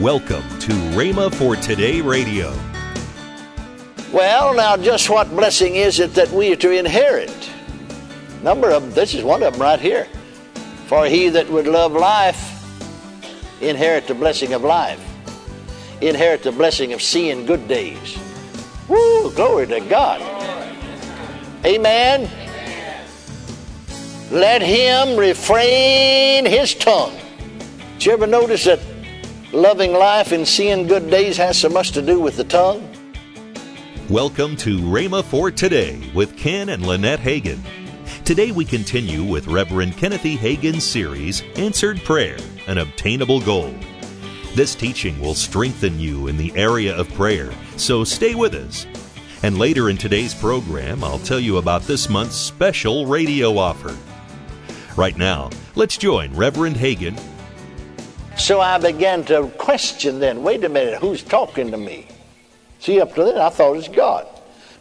Welcome to Rhema for Today Radio. Well, now, just what blessing is it that we are to inherit? Number of this is one of them right here. For he that would love life, inherit the blessing of life, inherit the blessing of seeing good days. Woo! Glory to God. Amen. Let him refrain his tongue. Did you ever notice that loving life and seeing good days has so much to do with the tongue? Welcome to Rhema for Today with Ken and Lynette Hagin. Today we continue with Reverend Kenneth E. Hagin's series, Answered Prayer, an Obtainable Goal. This teaching will strengthen you in the area of prayer, so stay with us. And later in today's program, I'll tell you about this month's special radio offer. Right now, let's join Reverend Hagin So I began to question then, wait a minute, who's talking to me? See, up to then I thought it's God.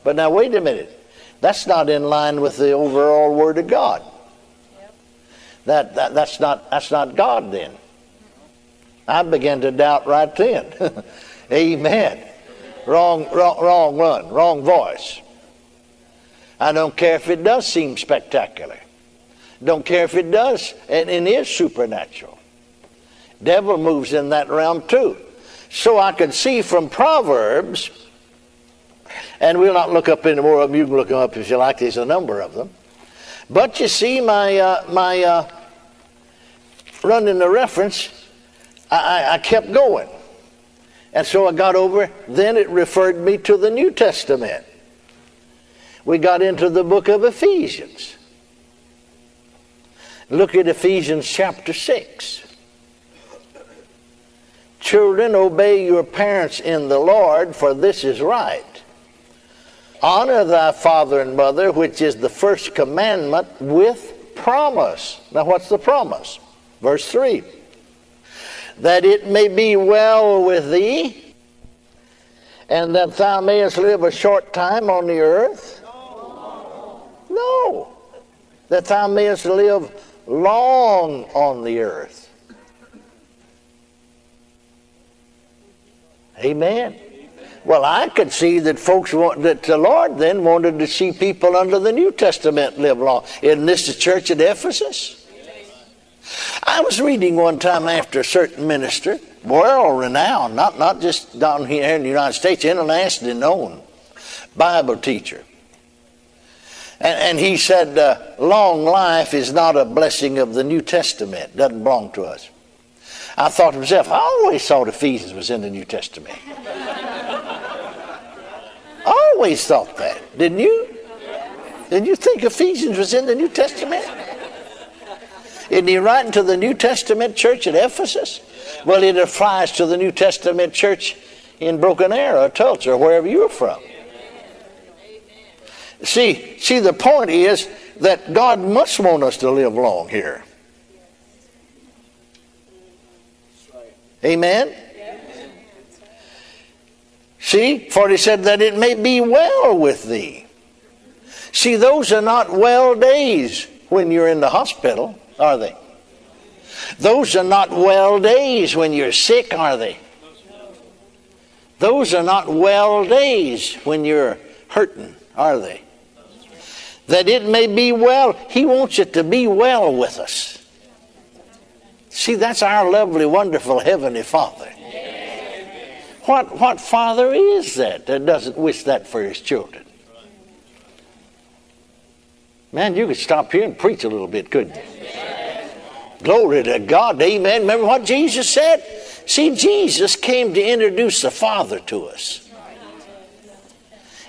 But now wait a minute. That's not in line with the overall word of God. That, that that's not that's not God then. I began to doubt right then. Amen. Wrong, wrong, wrong one, wrong voice. I don't care if it does seem spectacular. Don't care if it does and it is supernatural. Devil moves in that realm too. So I could see from Proverbs, and we'll not look up any more of them. You can look them up if you like. There's a number of them. But you see, my uh, my uh, running the reference, I, I, I kept going, and so I got over. Then it referred me to the New Testament. We got into the book of Ephesians. Look at Ephesians chapter six. Children, obey your parents in the Lord, for this is right. Honor thy father and mother, which is the first commandment with promise. Now, what's the promise? Verse 3 That it may be well with thee, and that thou mayest live a short time on the earth. No. That thou mayest live long on the earth. Amen. Well, I could see that folks want that the Lord then wanted to see people under the New Testament live long. Isn't this the church at Ephesus? I was reading one time after a certain minister, world renowned, not, not just down here in the United States, internationally known Bible teacher. And, and he said, uh, long life is not a blessing of the New Testament, doesn't belong to us. I thought to myself, I always thought Ephesians was in the New Testament. I always thought that, didn't you? Didn't you think Ephesians was in the New Testament? Isn't he writing to the New Testament church at Ephesus? Well, it applies to the New Testament church in Broken Arrow or Tulsa or wherever you're from. See, see, the point is that God must want us to live long here. Amen? See, for he said that it may be well with thee. See, those are not well days when you're in the hospital, are they? Those are not well days when you're sick, are they? Those are not well days when you're hurting, are they? That it may be well. He wants it to be well with us. See, that's our lovely, wonderful Heavenly Father. What, what father is that that doesn't wish that for his children? Man, you could stop here and preach a little bit, couldn't you? Glory to God. Amen. Remember what Jesus said? See, Jesus came to introduce the Father to us.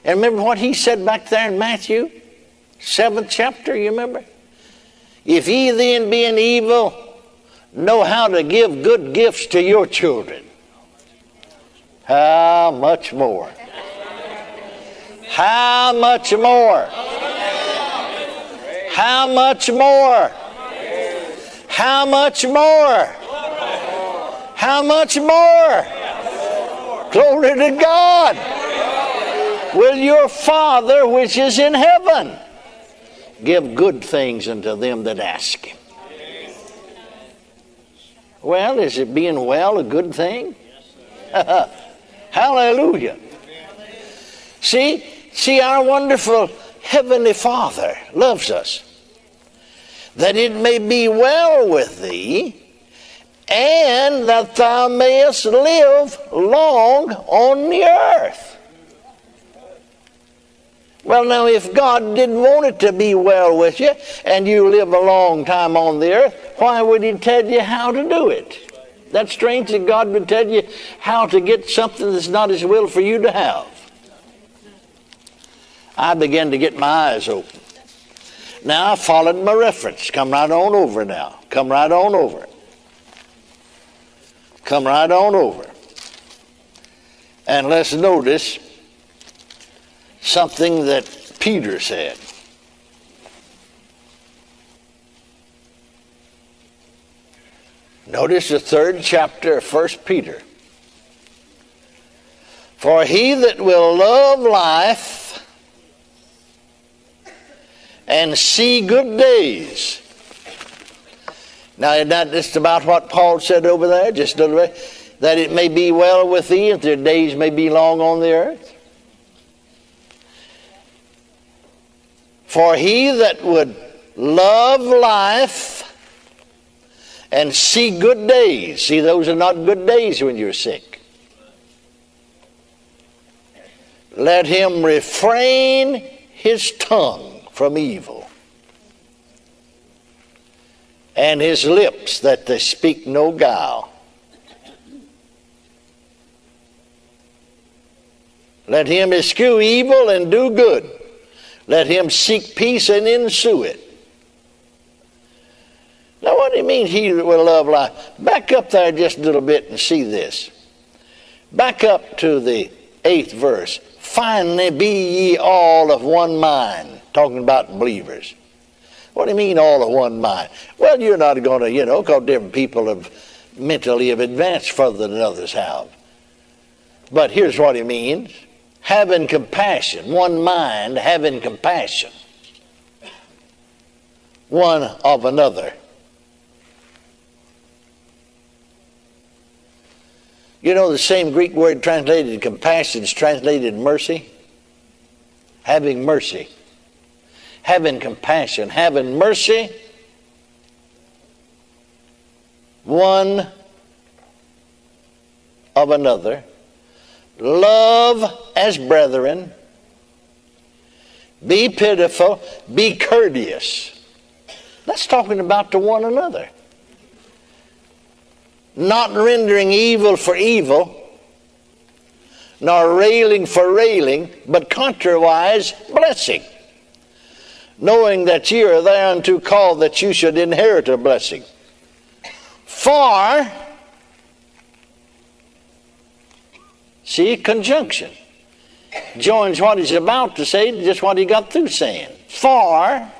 And remember what he said back there in Matthew, seventh chapter, you remember? If ye then being evil know how to give good gifts to your children, how much more? How much more? How much more? How much more? How much more? Glory to God. Will your Father which is in heaven give good things unto them that ask? Well, is it being well a good thing? Hallelujah. See, see, our wonderful Heavenly Father loves us, that it may be well with thee, and that thou mayest live long on the earth. Well, now, if God didn't want it to be well with you and you live a long time on the earth, why would He tell you how to do it? That's strange that God would tell you how to get something that's not His will for you to have. I began to get my eyes open. Now I followed my reference. Come right on over now. Come right on over. Come right on over. And let's notice something that Peter said. Notice the third chapter of 1 Peter. For he that will love life and see good days. Now, isn't that just about what Paul said over there? Just a little bit. That it may be well with thee, and their days may be long on the earth. For he that would love life and see good days, see, those are not good days when you're sick. Let him refrain his tongue from evil, and his lips that they speak no guile. Let him eschew evil and do good. Let him seek peace and ensue it. What do you mean he will love life? Back up there just a little bit and see this. Back up to the eighth verse. Finally, be ye all of one mind talking about believers. What do you mean all of one mind? Well, you're not going to, you know, because different people have mentally have advanced further than others have. But here's what he means having compassion, one mind, having compassion one of another. You know, the same Greek word translated compassion is translated mercy. Having mercy having compassion, having mercy, one of another, love as brethren, be pitiful, be courteous. That's talking about to one another. Not rendering evil for evil, nor railing for railing, but contrariwise blessing knowing that ye are thereunto called that you should inherit a blessing. For, see, conjunction joins what he's about to say to just what he got through saying. For,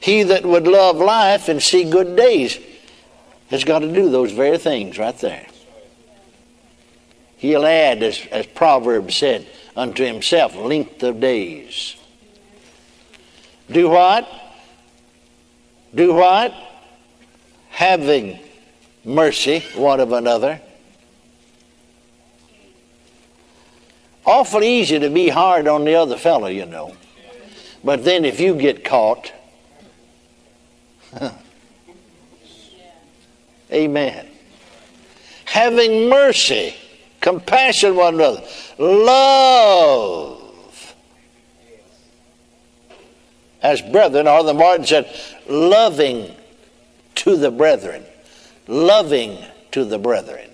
he that would love life and see good days has got to do those very things right there. He'll add, as, as Proverbs said, unto himself length of days. Do what? Do what? Having mercy one of another. Awful easy to be hard on the other fellow, you know. But then if you get caught, amen. Having mercy, compassion one another, love as brethren, or the Martin said, loving to the brethren. Loving to the brethren.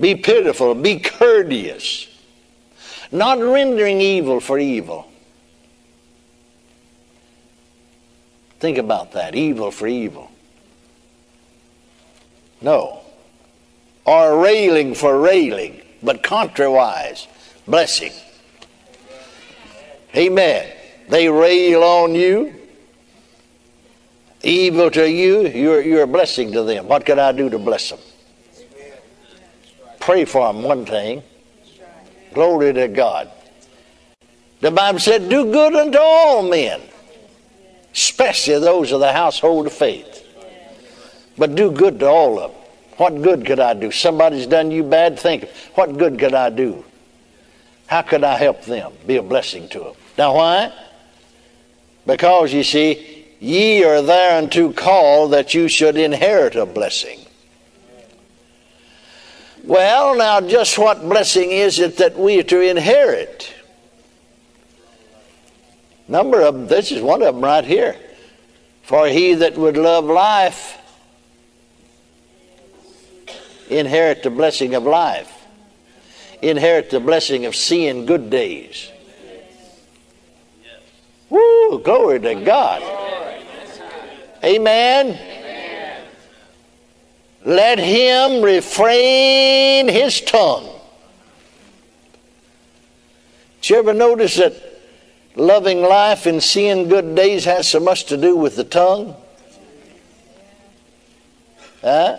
Be pitiful, be courteous, not rendering evil for evil. Think about that evil for evil. No. Or railing for railing, but contrariwise, blessing. Amen. They rail on you, evil to you, you're, you're a blessing to them. What can I do to bless them? Pray for them, one thing. Glory to God. The Bible said, Do good unto all men, especially those of the household of faith. But do good to all of them. What good could I do? Somebody's done you bad. Think, what good could I do? How could I help them? Be a blessing to them. Now, why? Because you see, ye are thereunto called that you should inherit a blessing. Well, now, just what blessing is it that we are to inherit? Number of them, this is one of them right here. For he that would love life, inherit the blessing of life, inherit the blessing of seeing good days. Woo, glory to God. Amen. Let him refrain his tongue. Did you ever notice that loving life and seeing good days has so much to do with the tongue? Huh?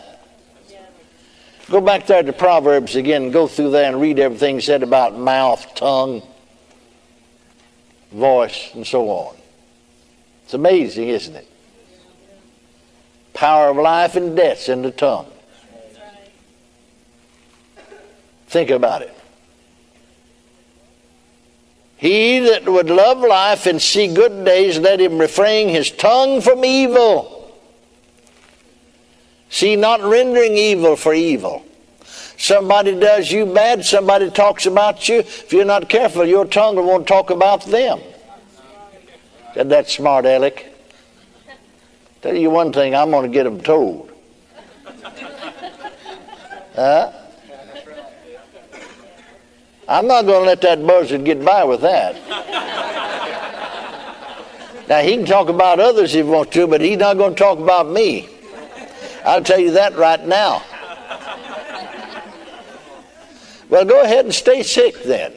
Go back there to Proverbs again, go through there and read everything said about mouth, tongue, voice, and so on. It's amazing, isn't it? Power of life and death's in the tongue. Think about it. He that would love life and see good days, let him refrain his tongue from evil. See, not rendering evil for evil. Somebody does you bad, somebody talks about you. If you're not careful, your tongue won't talk about them. Said that smart aleck. Tell you one thing, I'm going to get them told. Huh? I'm not going to let that buzzard get by with that. Now, he can talk about others if he wants to, but he's not going to talk about me. I'll tell you that right now. Well, go ahead and stay sick then.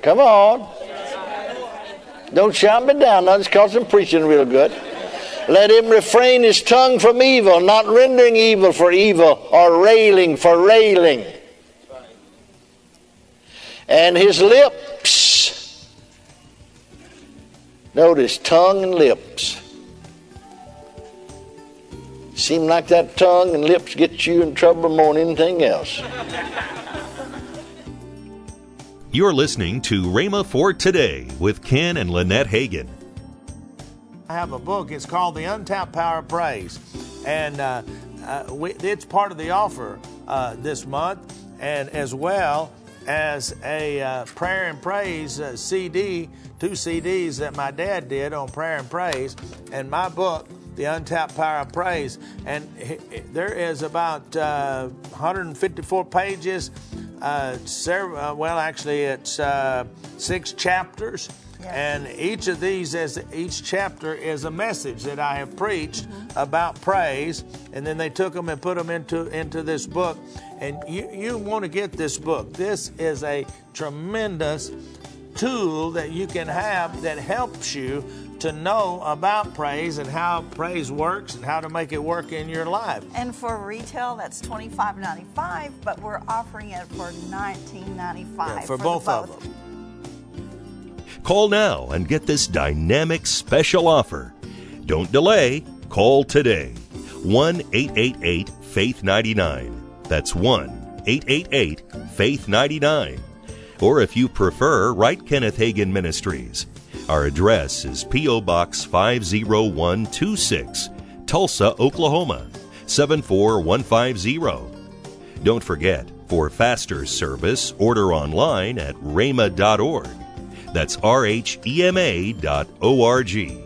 Come on. Don't shout me down now just because I'm preaching real good. Let him refrain his tongue from evil, not rendering evil for evil or railing for railing. And his lips, notice tongue and lips. Seem like that tongue and lips get you in trouble more than anything else. You're listening to Rhema for Today with Ken and Lynette Hagin. I have a book. It's called The Untapped Power of Praise. And uh, uh, we, it's part of the offer uh, this month, and as well as a uh, prayer and praise uh, CD, two CDs that my dad did on prayer and praise, and my book, The Untapped Power of Praise. And there is about uh, 154 pages uh, several, uh, well, actually, it's uh, six chapters. Yes. And each of these, is each chapter is a message that I have preached mm-hmm. about praise, and then they took them and put them into into this book. And you you want to get this book. This is a tremendous tool that you can have that helps you to know about praise and how praise works and how to make it work in your life. And for retail, that's twenty five ninety five, but we're offering it for nineteen ninety five yeah, for, for, both, both of them. Call now and get this dynamic special offer. Don't delay. Call today. 1 888 Faith 99. That's 1 888 Faith 99. Or if you prefer, write Kenneth Hagin Ministries. Our address is P.O. Box 50126, Tulsa, Oklahoma 74150. Don't forget, for faster service, order online at rhema.org. That's R H E M A dot O R G.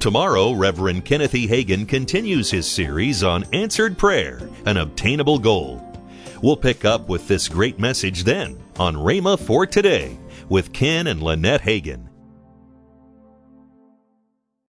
Tomorrow, Reverend Kenneth E. Hagin continues his series on answered prayer, an obtainable goal. We'll pick up with this great message then on Rhema for Today with Ken and Lynette Hagin.